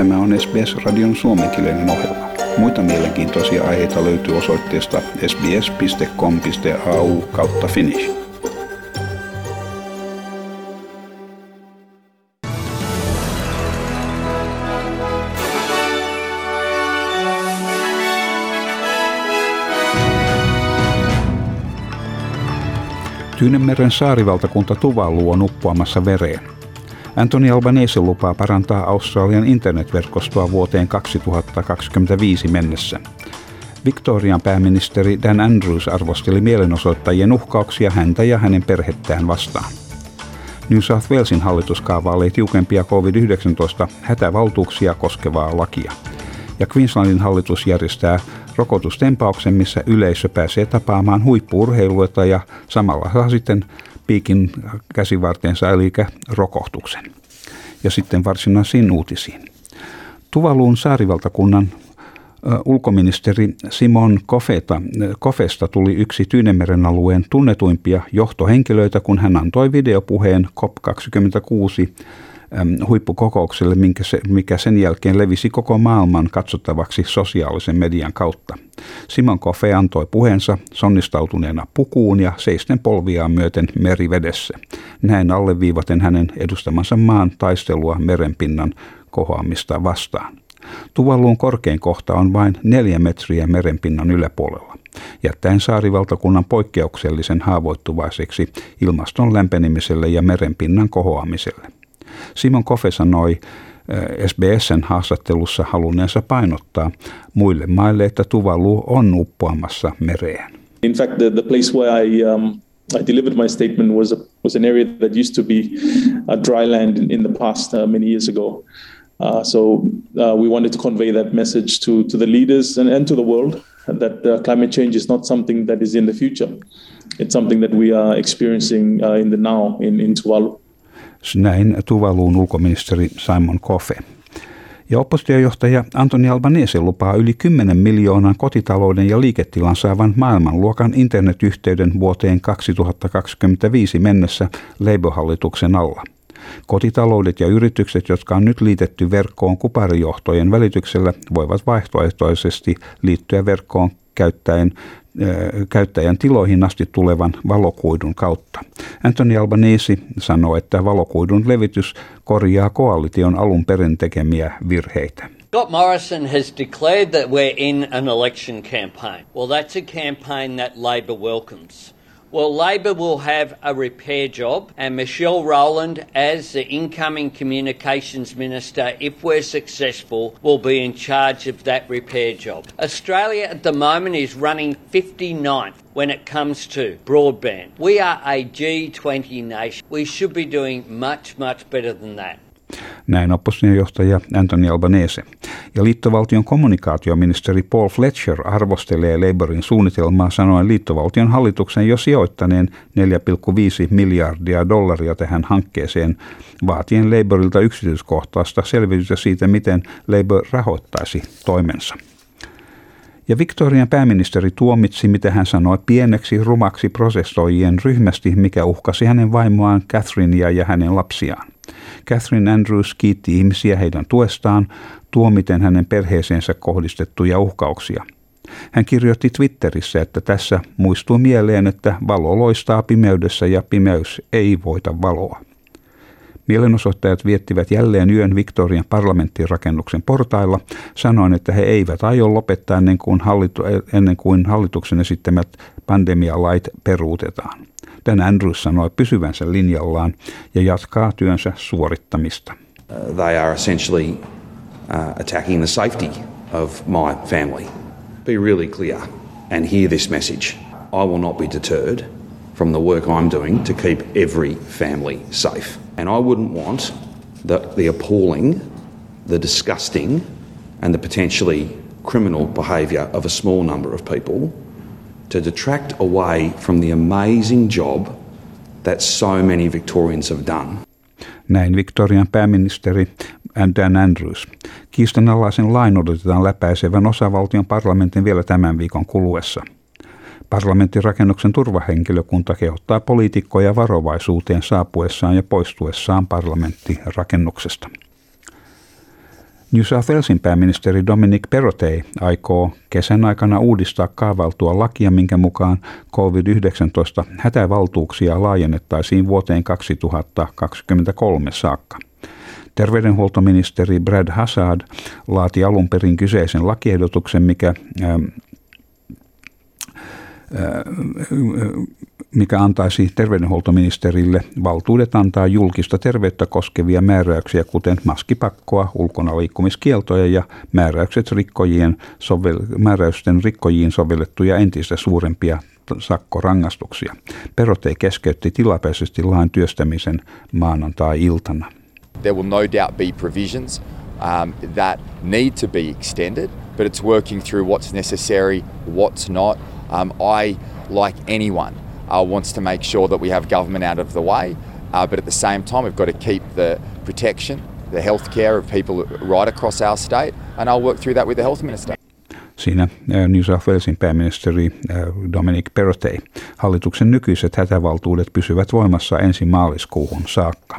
Tämä on SBS-radion suomenkielinen ohjelma. Muita mielenkiintoisia aiheita löytyy osoitteesta sbs.com.au kautta finnish. Tyynemeren saarivaltakunta Tuvalu on uppoamassa vereen. Anthony Albanese lupaa parantaa Australian internetverkostoa vuoteen 2025 mennessä. Victorian pääministeri Dan Andrews arvosteli mielenosoittajien uhkauksia häntä ja hänen perhettään vastaan. New South Walesin hallitus kaavailee tiukempia COVID-19 hätävaltuuksia koskevaa lakia. Ja Queenslandin hallitus järjestää rokotustempauksen, missä yleisö pääsee tapaamaan huippuurheiluita ja samalla saa sitten piikin käsivartensa eli rokohtuksen. Ja sitten varsinaisiin uutisiin. Tuvaluun saarivaltakunnan ulkoministeri Simon Kofeta, Kofesta tuli yksi Tyynemeren alueen tunnetuimpia johtohenkilöitä, kun hän antoi videopuheen COP26 huippukokoukselle, minkä se, mikä sen jälkeen levisi koko maailman katsottavaksi sosiaalisen median kautta. Simon Kofe antoi puheensa sonnistautuneena pukuun ja seisten polviaan myöten merivedessä. Näin alleviivaten hänen edustamansa maan taistelua merenpinnan kohoamista vastaan. Tuvaluun korkein kohta on vain neljä metriä merenpinnan yläpuolella, jättäen saarivaltakunnan poikkeuksellisen haavoittuvaiseksi ilmaston lämpenemiselle ja merenpinnan kohoamiselle. Simon Kofe sanoi eh, SBSn haastattelussa halunneensa painottaa muille maille, että Tuvalu on uppoamassa mereen. In fact, the, the place where I um, I delivered my statement was a, was an area that used to be a dry land in, in the past uh, many years ago. Uh, so uh, we wanted to convey that message to, to the leaders and, and to the world that uh, climate change is not something that is in the future. It's something that we are experiencing uh, in the now in, in Tuvalu. Näin Tuvaluun ulkoministeri Simon Kofe. Ja oppositiojohtaja Antoni Albanese lupaa yli 10 miljoonan kotitalouden ja liiketilan saavan maailmanluokan internetyhteyden vuoteen 2025 mennessä Labour-hallituksen alla. Kotitaloudet ja yritykset, jotka on nyt liitetty verkkoon kuparijohtojen välityksellä, voivat vaihtoehtoisesti liittyä verkkoon käyttäen käyttäjän tiloihin asti tulevan valokuidun kautta. Anthony Albanese sanoi, että valokuidun levitys korjaa koalition alun perin tekemiä virheitä. Scott Morrison has declared that we're in an election campaign. Well, that's a campaign that Labor welcomes. Well, Labor will have a repair job, and Michelle Rowland, as the incoming Communications Minister, if we're successful, will be in charge of that repair job. Australia at the moment is running 59th when it comes to broadband. We are a G20 nation. We should be doing much, much better than that. Näin oppositiojohtaja Anthony Albanese. Ja liittovaltion kommunikaatioministeri Paul Fletcher arvostelee Labourin suunnitelmaa sanoen liittovaltion hallituksen jo sijoittaneen 4,5 miljardia dollaria tähän hankkeeseen, vaatien Labourilta yksityiskohtaista selvitystä siitä, miten Labour rahoittaisi toimensa. Ja Victorian pääministeri tuomitsi, mitä hän sanoi, pieneksi rumaksi prosessoijien ryhmästi, mikä uhkasi hänen vaimoaan Catherinea ja hänen lapsiaan. Catherine Andrews kiitti ihmisiä heidän tuestaan, tuomiten hänen perheeseensä kohdistettuja uhkauksia. Hän kirjoitti Twitterissä, että tässä muistuu mieleen, että valo loistaa pimeydessä ja pimeys ei voita valoa. Mielenosoittajat viettivät jälleen yön Victorian parlamenttirakennuksen portailla, sanoen, että he eivät aio lopettaa ennen kuin, hallitu- ennen kuin hallituksen esittämät pandemialait peruutetaan. Dan Andrews sanoi pysyvänsä linjallaan ja jatkaa työnsä suorittamista. Uh, they are essentially uh, attacking the safety of my family. Be really clear and hear this message. I will not be deterred from the work I'm doing to keep every family safe. And I wouldn't want the, the appalling, the disgusting, and the potentially criminal behaviour of a small number of people to detract away from the amazing job that so many Victorians have done. Näin Victorian pääministeri Dan Andrews. Kiistanalaisen lain odotetaan läpäisevän osavaltion parlamentin vielä tämän viikon kuluessa. Parlamenttirakennuksen turvahenkilökunta kehottaa poliitikkoja varovaisuuteen saapuessaan ja poistuessaan parlamenttirakennuksesta. New South Walesin pääministeri Dominic Perrottet aikoo kesän aikana uudistaa kaavailtua lakia, minkä mukaan COVID-19 hätävaltuuksia laajennettaisiin vuoteen 2023 saakka. Terveydenhuoltoministeri Brad Hazard laati alun perin kyseisen lakiehdotuksen, mikä ähm, mikä antaisi terveydenhuoltoministerille valtuudet antaa julkista terveyttä koskevia määräyksiä, kuten maskipakkoa, ulkonaliikkumiskieltoja ja määräykset rikkojien sovel- määräysten rikkojiin sovellettuja entistä suurempia sakkorangastuksia. Perotei keskeytti tilapäisesti lain työstämisen maanantai-iltana. There will no doubt be provisions um, that need to be extended, but it's working through what's necessary, what's not. Um, I, like anyone, uh, wants to make sure that we have government out of the way, uh, but at the same time, we've got to keep the protection, the health care of people right across our state, and I'll work through that with the health minister. Siinä uh, New South Walesin pääministeri uh, Dominic Perrottet. Hallituksen nykyiset hätävaltuudet pysyvät voimassa ensi maaliskuuhun saakka.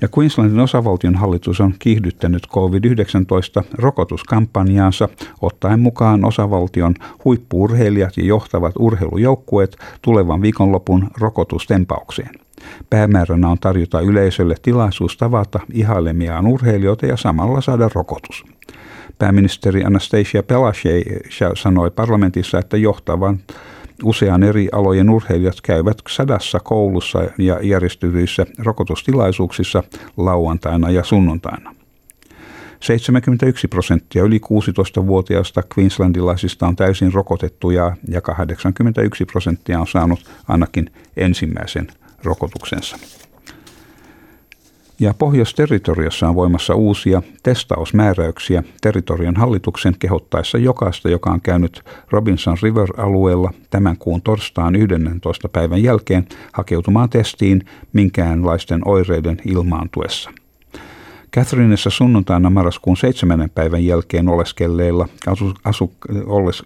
Ja Queenslandin osavaltion hallitus on kiihdyttänyt COVID-19 rokotuskampanjaansa ottaen mukaan osavaltion huippuurheilijat ja johtavat urheilujoukkueet tulevan viikonlopun rokotustempaukseen. Päämääränä on tarjota yleisölle tilaisuus tavata ihailemiaan urheilijoita ja samalla saada rokotus. Pääministeri Anastasia Pelashe sanoi parlamentissa, että johtavan Usean eri alojen urheilijat käyvät sadassa koulussa ja järjestydyissä rokotustilaisuuksissa lauantaina ja sunnuntaina. 71 prosenttia yli 16-vuotiaista Queenslandilaisista on täysin rokotettuja ja 81 prosenttia on saanut ainakin ensimmäisen rokotuksensa. Ja Pohjois-territoriossa on voimassa uusia testausmääräyksiä territorion hallituksen kehottaessa jokaista, joka on käynyt Robinson River-alueella tämän kuun torstaan 11. päivän jälkeen hakeutumaan testiin minkäänlaisten oireiden ilmaantuessa. Catherineissa sunnuntaina marraskuun 7. päivän jälkeen oleskelleilla asu, asu, oles,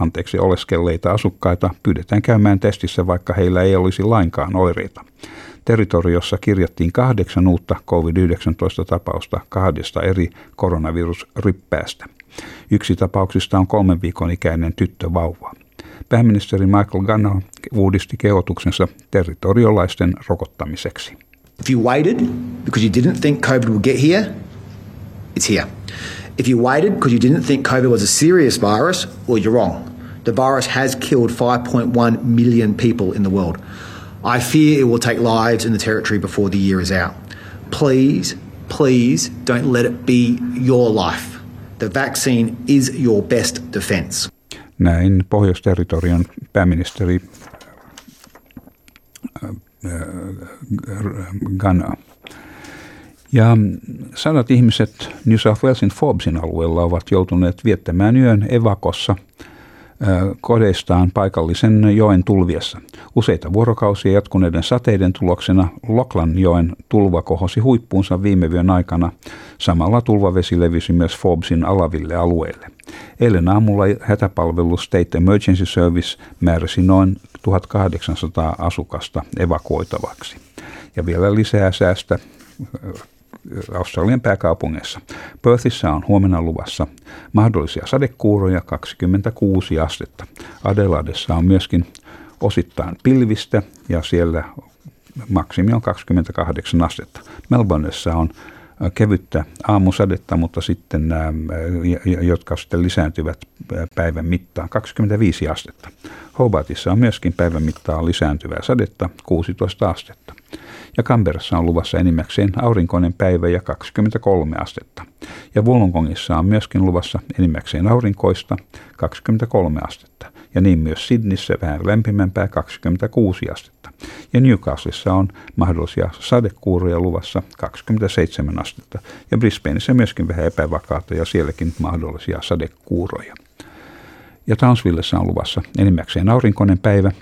anteeksi, oleskelleita asukkaita pyydetään käymään testissä, vaikka heillä ei olisi lainkaan oireita. Territoriossa kirjattiin kahdeksan uutta COVID-19-tapausta kahdesta eri koronavirusryppäästä. Yksi tapauksista on kolmen viikon ikäinen tyttövauva. Pääministeri Michael Gunnar uudisti kehotuksensa territoriolaisten rokottamiseksi. If you waited because you didn't think COVID would get here, it's here. If you waited because you didn't think COVID was a serious virus, well, you're wrong. The virus has killed 5.1 million people in the world. I fear it will take lives in the territory before the year is out. Please, please don't let it be your life. The vaccine is your best defense. Näin Pohjois-territorion pääministeri äh, äh, Ghana. Ja sadat ihmiset New South Walesin Forbesin alueella ovat joutuneet viettämään yön evakossa – kodeistaan paikallisen joen tulviessa. Useita vuorokausia jatkuneiden sateiden tuloksena Loklan joen tulva kohosi huippuunsa viime vyön aikana. Samalla tulvavesi levisi myös Forbesin alaville alueille. Eilen aamulla hätäpalvelu State Emergency Service määräsi noin 1800 asukasta evakuoitavaksi. Ja vielä lisää säästä Australian pääkaupungissa. Perthissä on huomenna luvassa mahdollisia sadekuuroja 26 astetta. Adelaidessa on myöskin osittain pilvistä ja siellä maksimi on 28 astetta. Melbourneissa on kevyttä aamusadetta, mutta sitten nämä, jotka sitten lisääntyvät päivän mittaan, 25 astetta. Hobartissa on myöskin päivän mittaan lisääntyvää sadetta, 16 astetta ja Canberrassa on luvassa enimmäkseen aurinkoinen päivä ja 23 astetta. Ja Wollongongissa on myöskin luvassa enimmäkseen aurinkoista 23 astetta. Ja niin myös Sydneyssä vähän lämpimämpää 26 astetta. Ja Newcastlessa on mahdollisia sadekuuroja luvassa 27 astetta. Ja Brisbaneissa myöskin vähän epävakaata ja sielläkin mahdollisia sadekuuroja. Ja Townsvillessä on luvassa enimmäkseen aurinkoinen päivä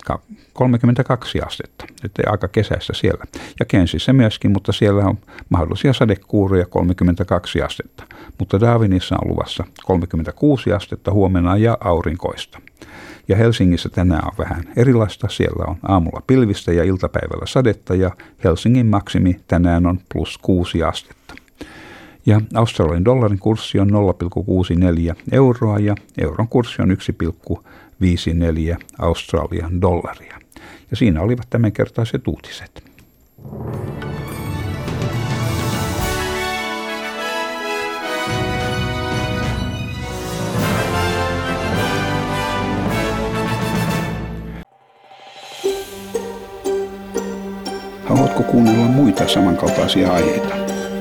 32 astetta, että aika kesässä siellä. Ja Kensissä myöskin, mutta siellä on mahdollisia sadekuuroja 32 astetta. Mutta Darwinissa on luvassa 36 astetta huomenna ja aurinkoista. Ja Helsingissä tänään on vähän erilaista. Siellä on aamulla pilvistä ja iltapäivällä sadetta ja Helsingin maksimi tänään on plus 6 astetta. Ja Australian dollarin kurssi on 0,64 euroa ja euron kurssi on 1,54 Australian dollaria. Ja siinä olivat tämänkertaiset uutiset. Haluatko kuunnella muita samankaltaisia aiheita?